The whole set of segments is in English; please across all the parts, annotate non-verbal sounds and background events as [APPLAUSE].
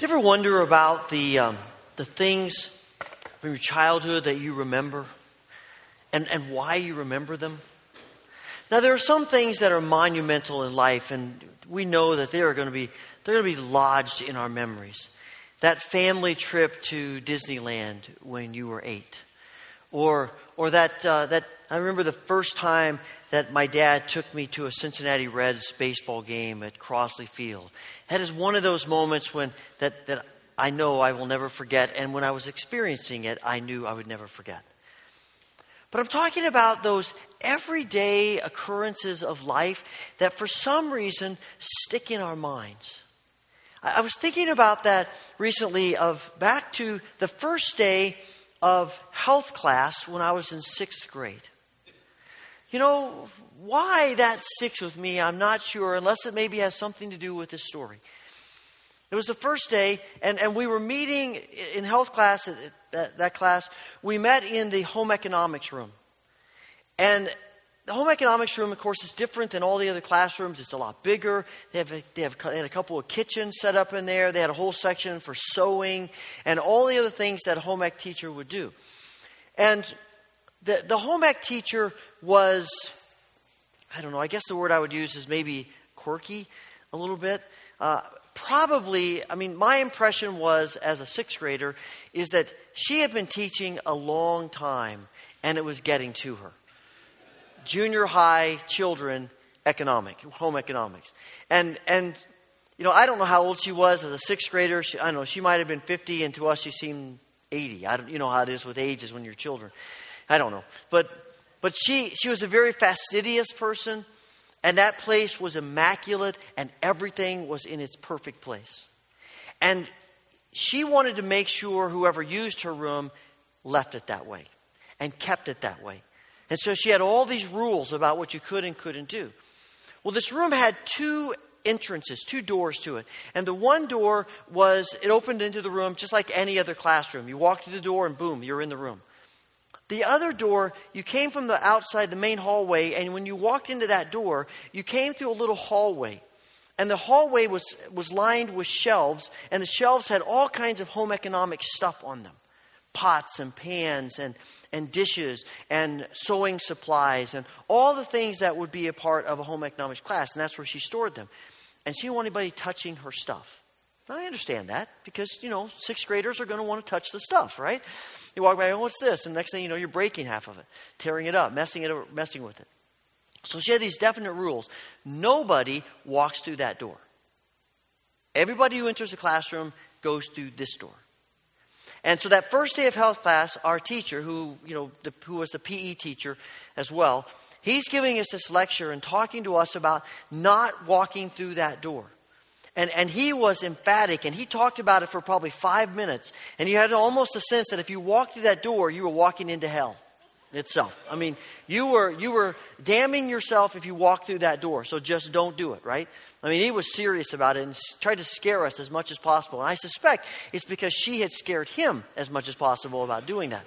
Do you ever wonder about the, um, the things from your childhood that you remember and, and why you remember them? Now, there are some things that are monumental in life, and we know that they are going to be, they're going to be lodged in our memories. That family trip to Disneyland when you were eight. Or, or that, uh, that, I remember the first time that my dad took me to a Cincinnati Reds baseball game at Crosley Field. That is one of those moments when that, that I know I will never forget, and when I was experiencing it, I knew I would never forget. But I'm talking about those everyday occurrences of life that for some reason stick in our minds. I was thinking about that recently of back to the first day of health class when I was in sixth grade. You know, why that sticks with me, I'm not sure, unless it maybe has something to do with this story. It was the first day, and, and we were meeting in health class, that, that class. We met in the home economics room. And the home economics room, of course, is different than all the other classrooms. It's a lot bigger. They, have a, they, have, they had a couple of kitchens set up in there. They had a whole section for sewing and all the other things that a home ec teacher would do. And the, the home ec teacher was, I don't know, I guess the word I would use is maybe quirky a little bit. Uh, probably, I mean, my impression was as a sixth grader is that she had been teaching a long time and it was getting to her. Junior high children economic, home economics. And, and, you know, I don't know how old she was as a sixth grader. She, I don't know, she might have been 50 and to us she seemed 80. I don't, you know how it is with ages when you're children. I don't know. But, but she, she was a very fastidious person, and that place was immaculate, and everything was in its perfect place. And she wanted to make sure whoever used her room left it that way and kept it that way. And so she had all these rules about what you could and couldn't do. Well, this room had two entrances, two doors to it. And the one door was, it opened into the room just like any other classroom. You walk through the door and boom, you're in the room. The other door, you came from the outside, the main hallway, and when you walked into that door, you came through a little hallway. And the hallway was, was lined with shelves, and the shelves had all kinds of home economic stuff on them pots and pans and, and dishes and sewing supplies and all the things that would be a part of a home economics class. And that's where she stored them. And she didn't want anybody touching her stuff. I understand that because, you know, sixth graders are going to want to touch the stuff, right? You walk by, oh, what's this? And next thing you know, you're breaking half of it, tearing it up, messing it, messing with it. So she had these definite rules. Nobody walks through that door. Everybody who enters the classroom goes through this door. And so that first day of health class, our teacher, who you know, the, who was the PE teacher as well, he's giving us this lecture and talking to us about not walking through that door. And, and he was emphatic, and he talked about it for probably five minutes. And you had almost a sense that if you walked through that door, you were walking into hell itself. I mean, you were, you were damning yourself if you walked through that door. So just don't do it, right? I mean, he was serious about it and tried to scare us as much as possible. And I suspect it's because she had scared him as much as possible about doing that.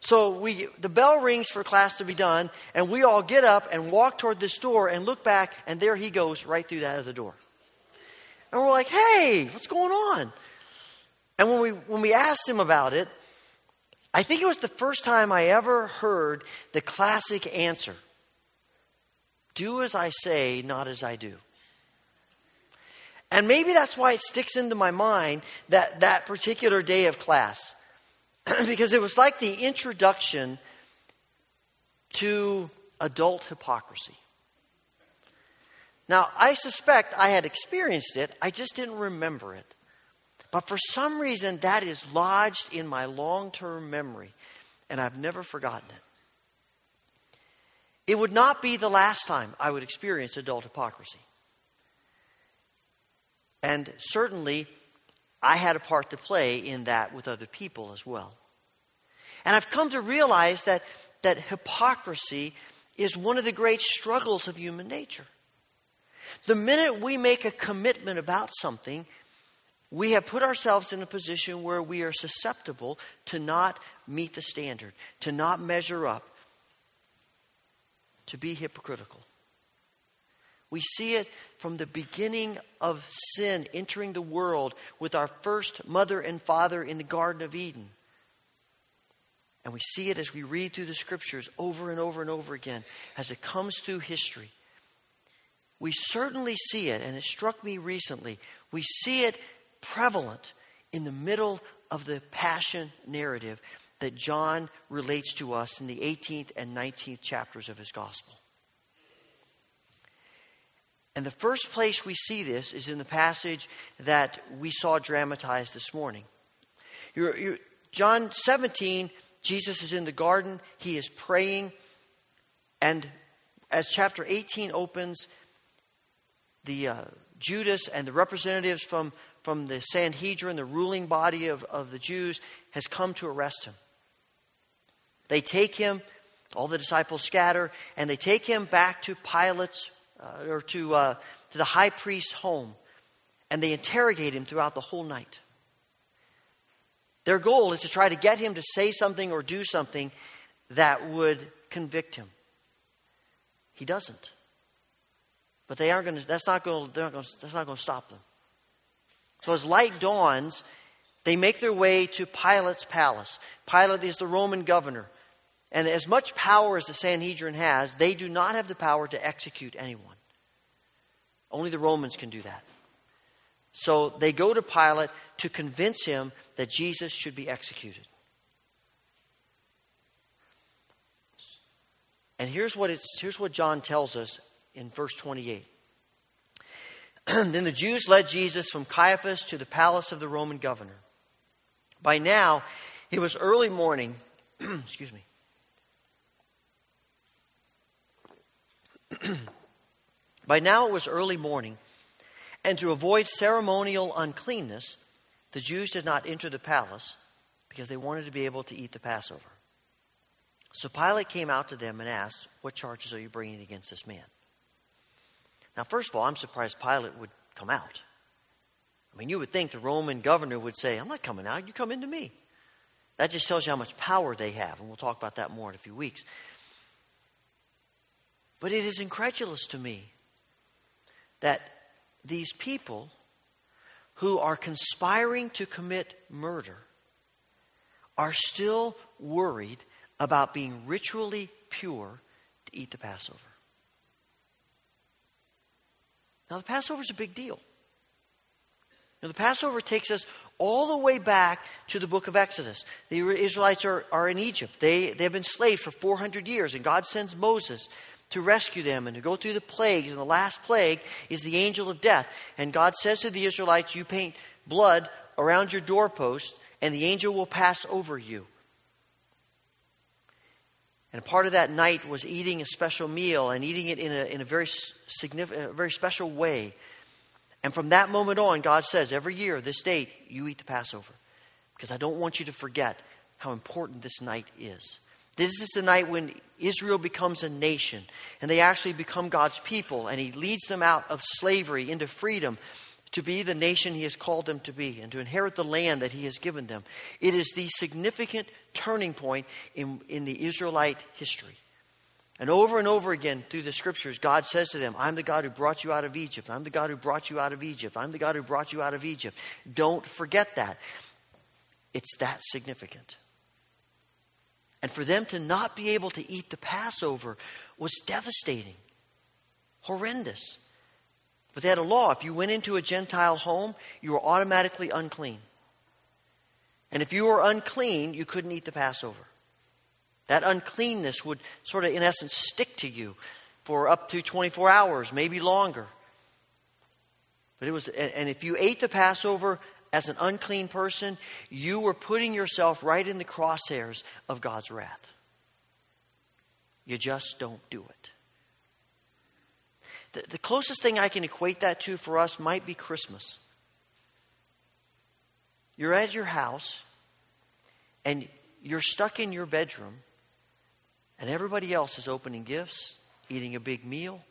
So we, the bell rings for class to be done, and we all get up and walk toward this door and look back, and there he goes right through that other door. And we're like, hey, what's going on? And when we, when we asked him about it, I think it was the first time I ever heard the classic answer do as I say, not as I do. And maybe that's why it sticks into my mind that, that particular day of class. [CLEARS THROAT] because it was like the introduction to adult hypocrisy. Now, I suspect I had experienced it, I just didn't remember it. But for some reason, that is lodged in my long term memory, and I've never forgotten it. It would not be the last time I would experience adult hypocrisy. And certainly, I had a part to play in that with other people as well. And I've come to realize that, that hypocrisy is one of the great struggles of human nature. The minute we make a commitment about something, we have put ourselves in a position where we are susceptible to not meet the standard, to not measure up, to be hypocritical. We see it from the beginning of sin entering the world with our first mother and father in the Garden of Eden. And we see it as we read through the scriptures over and over and over again as it comes through history. We certainly see it, and it struck me recently. We see it prevalent in the middle of the passion narrative that John relates to us in the 18th and 19th chapters of his gospel. And the first place we see this is in the passage that we saw dramatized this morning. You're, you're, John 17, Jesus is in the garden, he is praying, and as chapter 18 opens, the uh, Judas and the representatives from, from the Sanhedrin, the ruling body of, of the Jews, has come to arrest him. They take him, all the disciples scatter, and they take him back to Pilate's uh, or to, uh, to the high priest's home, and they interrogate him throughout the whole night. Their goal is to try to get him to say something or do something that would convict him. He doesn't. But they aren't going to, that's not going to, that's not going to stop them. So as light dawns, they make their way to Pilate's palace. Pilate is the Roman governor. And as much power as the Sanhedrin has, they do not have the power to execute anyone. Only the Romans can do that. So they go to Pilate to convince him that Jesus should be executed. And here's what, it's, here's what John tells us in verse 28. [CLEARS THROAT] then the Jews led Jesus from Caiaphas to the palace of the Roman governor. By now, it was early morning. [CLEARS THROAT] excuse me. [CLEARS THROAT] By now it was early morning, and to avoid ceremonial uncleanness, the Jews did not enter the palace because they wanted to be able to eat the Passover. So Pilate came out to them and asked, What charges are you bringing against this man? Now, first of all, I'm surprised Pilate would come out. I mean, you would think the Roman governor would say, I'm not coming out, you come into me. That just tells you how much power they have, and we'll talk about that more in a few weeks. But it is incredulous to me that these people who are conspiring to commit murder are still worried about being ritually pure to eat the Passover. Now, the Passover is a big deal. Now, the Passover takes us all the way back to the book of Exodus. The Israelites are, are in Egypt. They, they have been slaves for 400 years, and God sends Moses to rescue them and to go through the plagues. And the last plague is the angel of death. And God says to the Israelites, You paint blood around your doorpost, and the angel will pass over you. And part of that night was eating a special meal and eating it in a, in a very significant, a uh, very special way. And from that moment on, God says, every year, this date, you eat the Passover. Because I don't want you to forget how important this night is. This is the night when Israel becomes a nation and they actually become God's people and He leads them out of slavery into freedom to be the nation He has called them to be and to inherit the land that He has given them. It is the significant turning point in, in the Israelite history. And over and over again through the scriptures, God says to them, I'm the God who brought you out of Egypt. I'm the God who brought you out of Egypt. I'm the God who brought you out of Egypt. Don't forget that. It's that significant. And for them to not be able to eat the Passover was devastating, horrendous. But they had a law. If you went into a Gentile home, you were automatically unclean. And if you were unclean, you couldn't eat the Passover. That uncleanness would sort of, in essence, stick to you for up to 24 hours, maybe longer. But it was, and if you ate the Passover as an unclean person, you were putting yourself right in the crosshairs of God's wrath. You just don't do it. The, the closest thing I can equate that to for us might be Christmas. You're at your house and you're stuck in your bedroom, and everybody else is opening gifts, eating a big meal,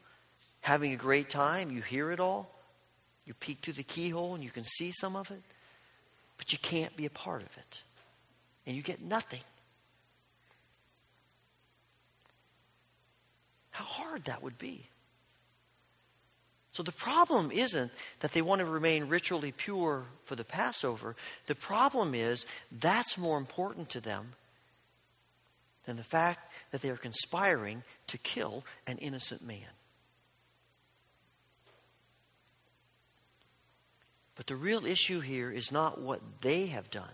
having a great time. You hear it all. You peek through the keyhole and you can see some of it, but you can't be a part of it. And you get nothing. How hard that would be. So the problem isn't that they want to remain ritually pure for the Passover. The problem is that's more important to them than the fact that they are conspiring to kill an innocent man. But the real issue here is not what they have done.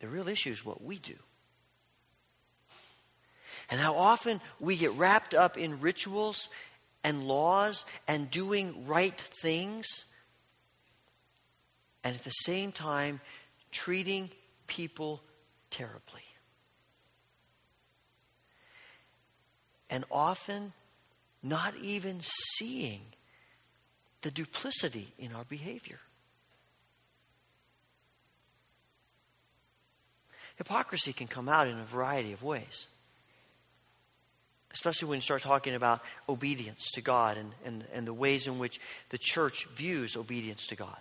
The real issue is what we do. And how often we get wrapped up in rituals and laws and doing right things, and at the same time, treating people terribly. And often, not even seeing the duplicity in our behavior. Hypocrisy can come out in a variety of ways especially when you start talking about obedience to God and, and, and the ways in which the church views obedience to God.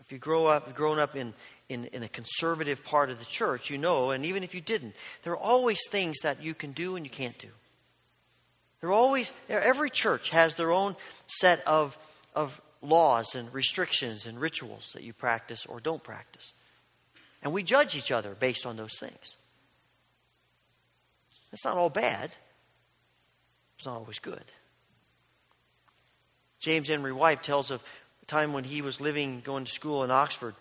If you grow up, grown up in, in, in a conservative part of the church, you know, and even if you didn't, there are always things that you can do and you can't do. There are always, every church has their own set of, of laws and restrictions and rituals that you practice or don't practice. And we judge each other based on those things. That's not all bad. It's not always good. James Emery White tells of a time when he was living, going to school in Oxford,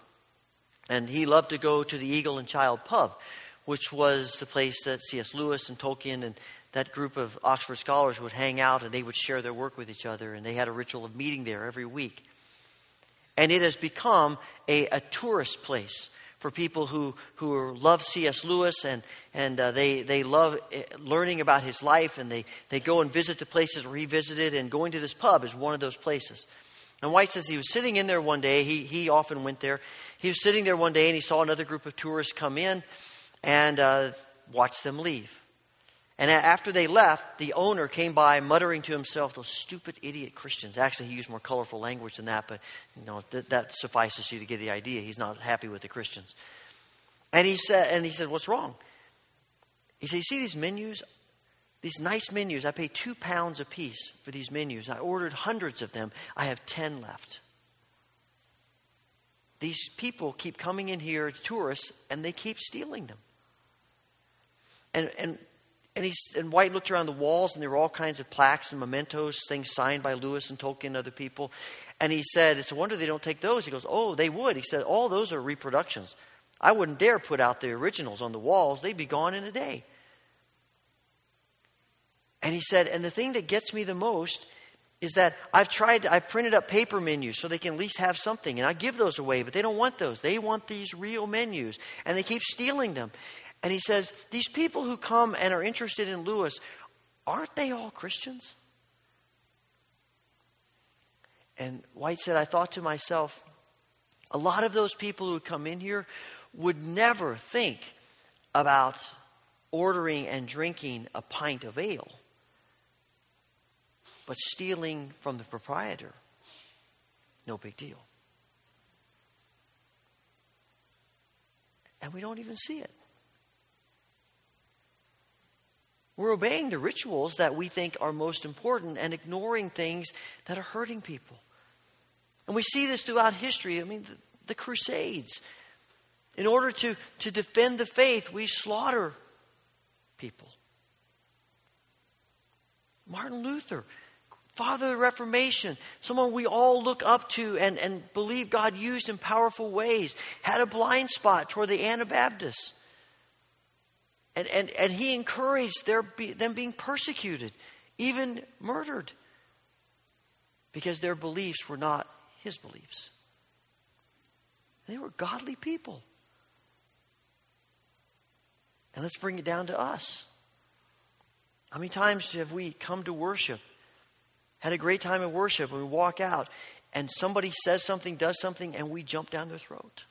and he loved to go to the Eagle and Child pub, which was the place that C.S. Lewis and Tolkien and that group of Oxford scholars would hang out and they would share their work with each other, and they had a ritual of meeting there every week. And it has become a, a tourist place for people who, who love C.S. Lewis and, and uh, they, they love eh, learning about his life and they, they go and visit the places where he visited, and going to this pub is one of those places. And White says he was sitting in there one day. He, he often went there. He was sitting there one day and he saw another group of tourists come in and uh, watched them leave. And after they left, the owner came by muttering to himself, Those stupid idiot Christians. Actually, he used more colorful language than that, but you know, th- that suffices you to get the idea. He's not happy with the Christians. And he said, and he said, What's wrong? He said, You see these menus? These nice menus. I pay two pounds a piece for these menus. I ordered hundreds of them. I have ten left. These people keep coming in here, tourists, and they keep stealing them. And, and and, he's, and White looked around the walls, and there were all kinds of plaques and mementos, things signed by Lewis and Tolkien and other people. And he said, It's a wonder they don't take those. He goes, Oh, they would. He said, All those are reproductions. I wouldn't dare put out the originals on the walls, they'd be gone in a day. And he said, And the thing that gets me the most is that I've tried, I've printed up paper menus so they can at least have something, and I give those away, but they don't want those. They want these real menus, and they keep stealing them. And he says, These people who come and are interested in Lewis, aren't they all Christians? And White said, I thought to myself, a lot of those people who come in here would never think about ordering and drinking a pint of ale, but stealing from the proprietor, no big deal. And we don't even see it. We're obeying the rituals that we think are most important and ignoring things that are hurting people. And we see this throughout history. I mean, the, the Crusades. In order to, to defend the faith, we slaughter people. Martin Luther, father of the Reformation, someone we all look up to and, and believe God used in powerful ways, had a blind spot toward the Anabaptists. And, and, and he encouraged their them being persecuted, even murdered, because their beliefs were not his beliefs. They were godly people. And let's bring it down to us. How many times have we come to worship, had a great time of worship, and we walk out, and somebody says something, does something, and we jump down their throat?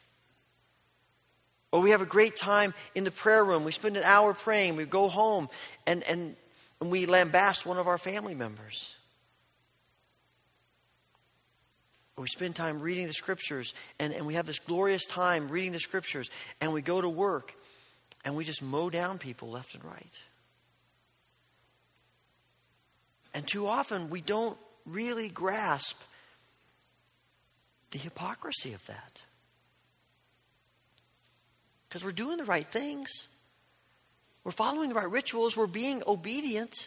Or we have a great time in the prayer room. We spend an hour praying. We go home and, and, and we lambast one of our family members. Or we spend time reading the scriptures and, and we have this glorious time reading the scriptures and we go to work and we just mow down people left and right. And too often we don't really grasp the hypocrisy of that. Because we're doing the right things, we're following the right rituals, we're being obedient.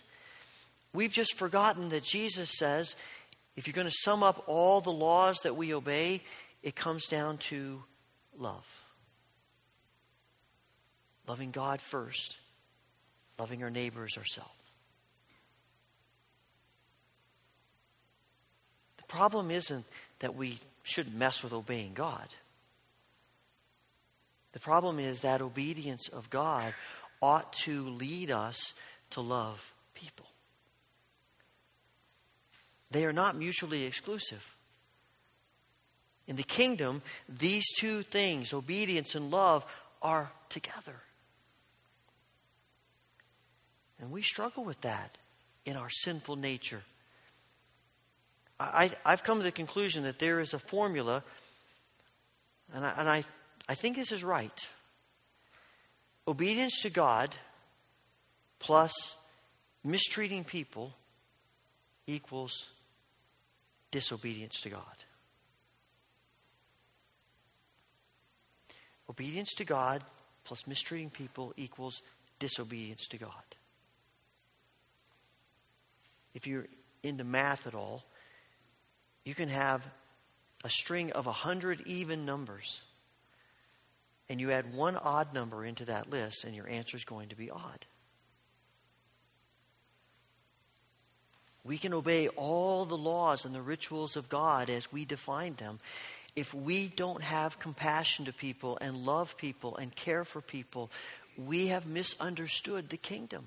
We've just forgotten that Jesus says if you're going to sum up all the laws that we obey, it comes down to love. Loving God first, loving our neighbors ourselves. The problem isn't that we shouldn't mess with obeying God. The problem is that obedience of God ought to lead us to love people. They are not mutually exclusive. In the kingdom, these two things, obedience and love, are together. And we struggle with that in our sinful nature. I, have come to the conclusion that there is a formula, and, I, and I, I think this is right. Obedience to God plus mistreating people equals disobedience to God. Obedience to God plus mistreating people equals disobedience to God. If you're into math at all, you can have a string of a hundred even numbers, and you add one odd number into that list, and your answer is going to be odd. We can obey all the laws and the rituals of God as we define them. If we don't have compassion to people and love people and care for people, we have misunderstood the kingdom.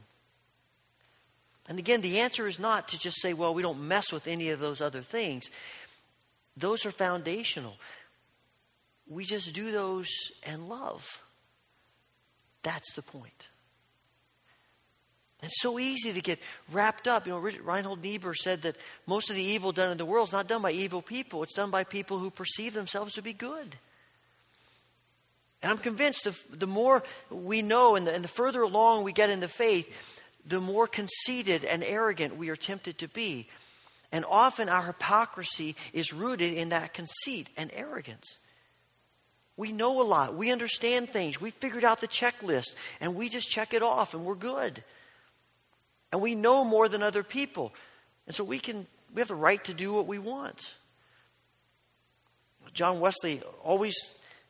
And again, the answer is not to just say, well, we don't mess with any of those other things. Those are foundational. We just do those and love. That's the point. It's so easy to get wrapped up. You know, Reinhold Niebuhr said that most of the evil done in the world is not done by evil people, it's done by people who perceive themselves to be good. And I'm convinced if the more we know and the, and the further along we get in the faith, the more conceited and arrogant we are tempted to be. And often our hypocrisy is rooted in that conceit and arrogance. We know a lot. We understand things. We figured out the checklist and we just check it off and we're good. And we know more than other people. And so we can we have the right to do what we want. John Wesley always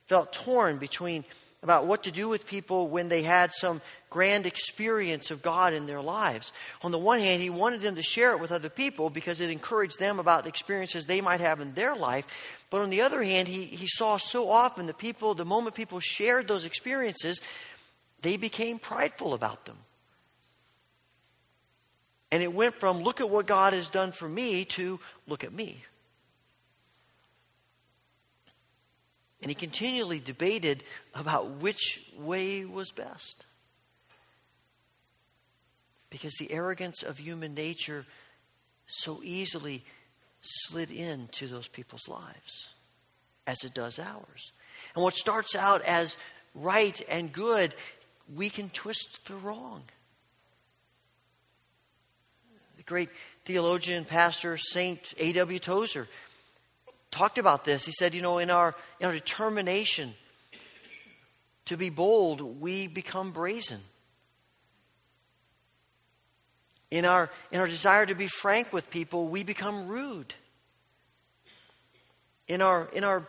felt torn between about what to do with people when they had some grand experience of God in their lives. On the one hand, he wanted them to share it with other people because it encouraged them about the experiences they might have in their life. But on the other hand, he, he saw so often that people, the moment people shared those experiences, they became prideful about them. And it went from, look at what God has done for me, to, look at me. And he continually debated about which way was best. Because the arrogance of human nature so easily slid into those people's lives, as it does ours. And what starts out as right and good, we can twist for wrong. The great theologian, pastor, Saint A.W. Tozer talked about this. He said, you know, in our, in our determination to be bold, we become brazen. In our, in our desire to be frank with people, we become rude. In our, in our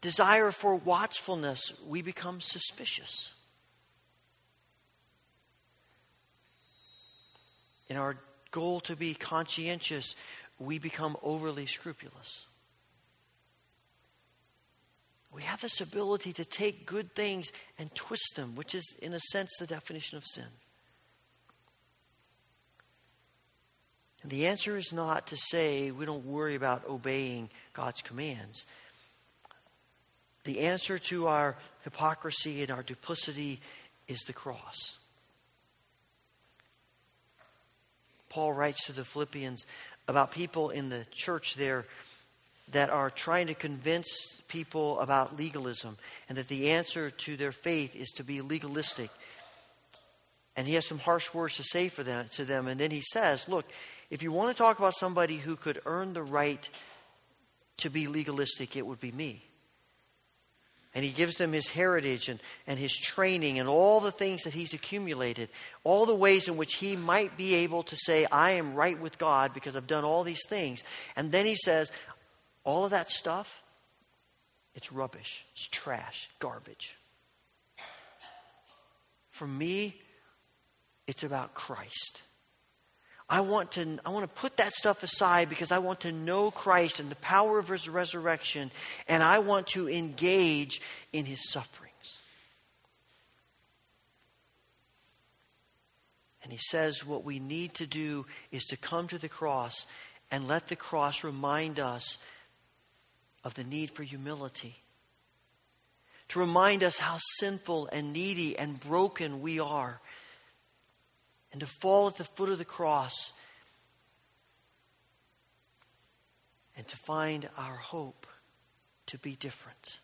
desire for watchfulness, we become suspicious. In our goal to be conscientious, we become overly scrupulous. We have this ability to take good things and twist them, which is, in a sense, the definition of sin. And the answer is not to say we don't worry about obeying God's commands. The answer to our hypocrisy and our duplicity is the cross. Paul writes to the Philippians about people in the church there that are trying to convince people about legalism and that the answer to their faith is to be legalistic. And he has some harsh words to say for them, to them. And then he says, Look, if you want to talk about somebody who could earn the right to be legalistic, it would be me. And he gives them his heritage and, and his training and all the things that he's accumulated, all the ways in which he might be able to say, I am right with God because I've done all these things. And then he says, all of that stuff, it's rubbish, it's trash, garbage. For me, it's about Christ. I want to I want to put that stuff aside because I want to know Christ and the power of his resurrection and I want to engage in his sufferings. And he says what we need to do is to come to the cross and let the cross remind us of the need for humility. To remind us how sinful and needy and broken we are and to fall at the foot of the cross and to find our hope to be different.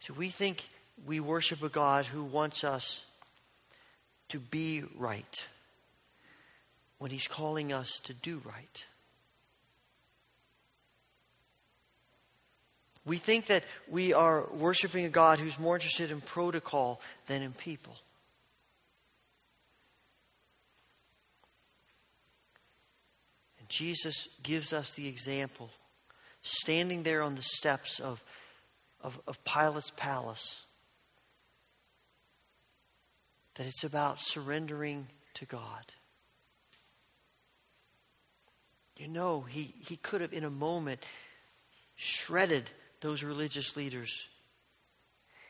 So we think we worship a God who wants us to be right when He's calling us to do right. We think that we are worshiping a God who's more interested in protocol than in people. And Jesus gives us the example, standing there on the steps of, of, of Pilate's palace, that it's about surrendering to God. You know, he, he could have, in a moment, shredded those religious leaders.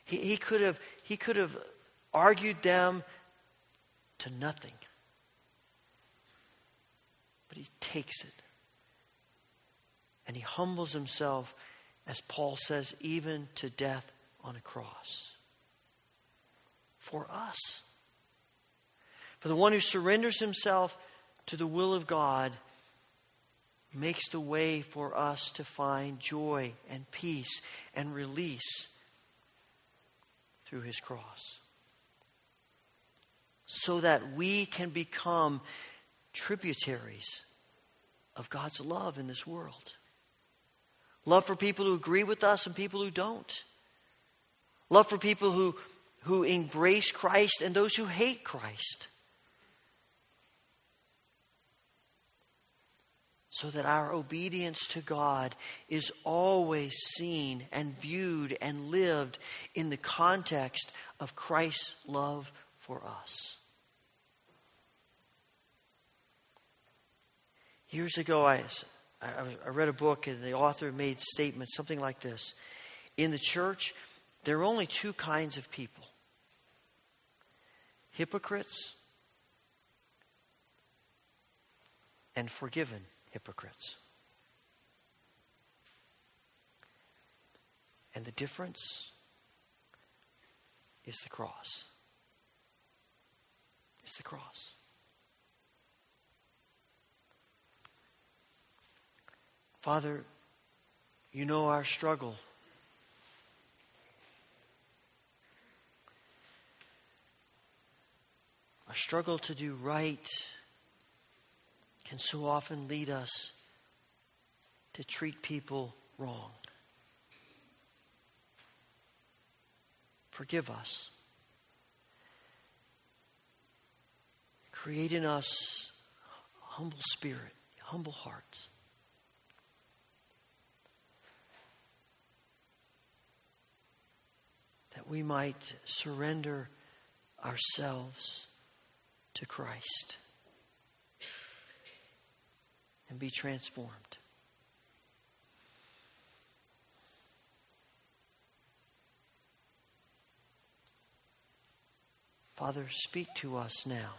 He, he, could have, he could have argued them to nothing. But he takes it. And he humbles himself, as Paul says, even to death on a cross. For us. For the one who surrenders himself to the will of God makes the way for us to find joy and peace and release through his cross. So that we can become tributaries of God's love in this world. Love for people who agree with us and people who don't. Love for people who, who embrace Christ and those who hate Christ. So that our obedience to God is always seen and viewed and lived in the context of Christ's love for us. Years ago, I, I read a book and the author made statements something like this. In the church, there are only two kinds of people. Hypocrites and forgiven hypocrites. And the difference is the cross. It's the cross. Father, you know our struggle. Our struggle to do right can so often lead us to treat people wrong. Forgive us. Create in us humble spirit, humble hearts. That we might surrender ourselves to Christ and be transformed. Father, speak to us now.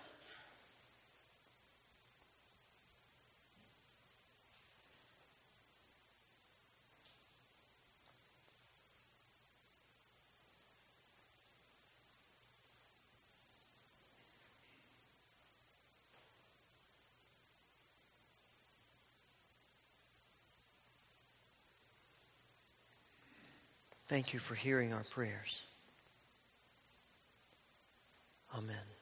Thank you for hearing our prayers. Amen.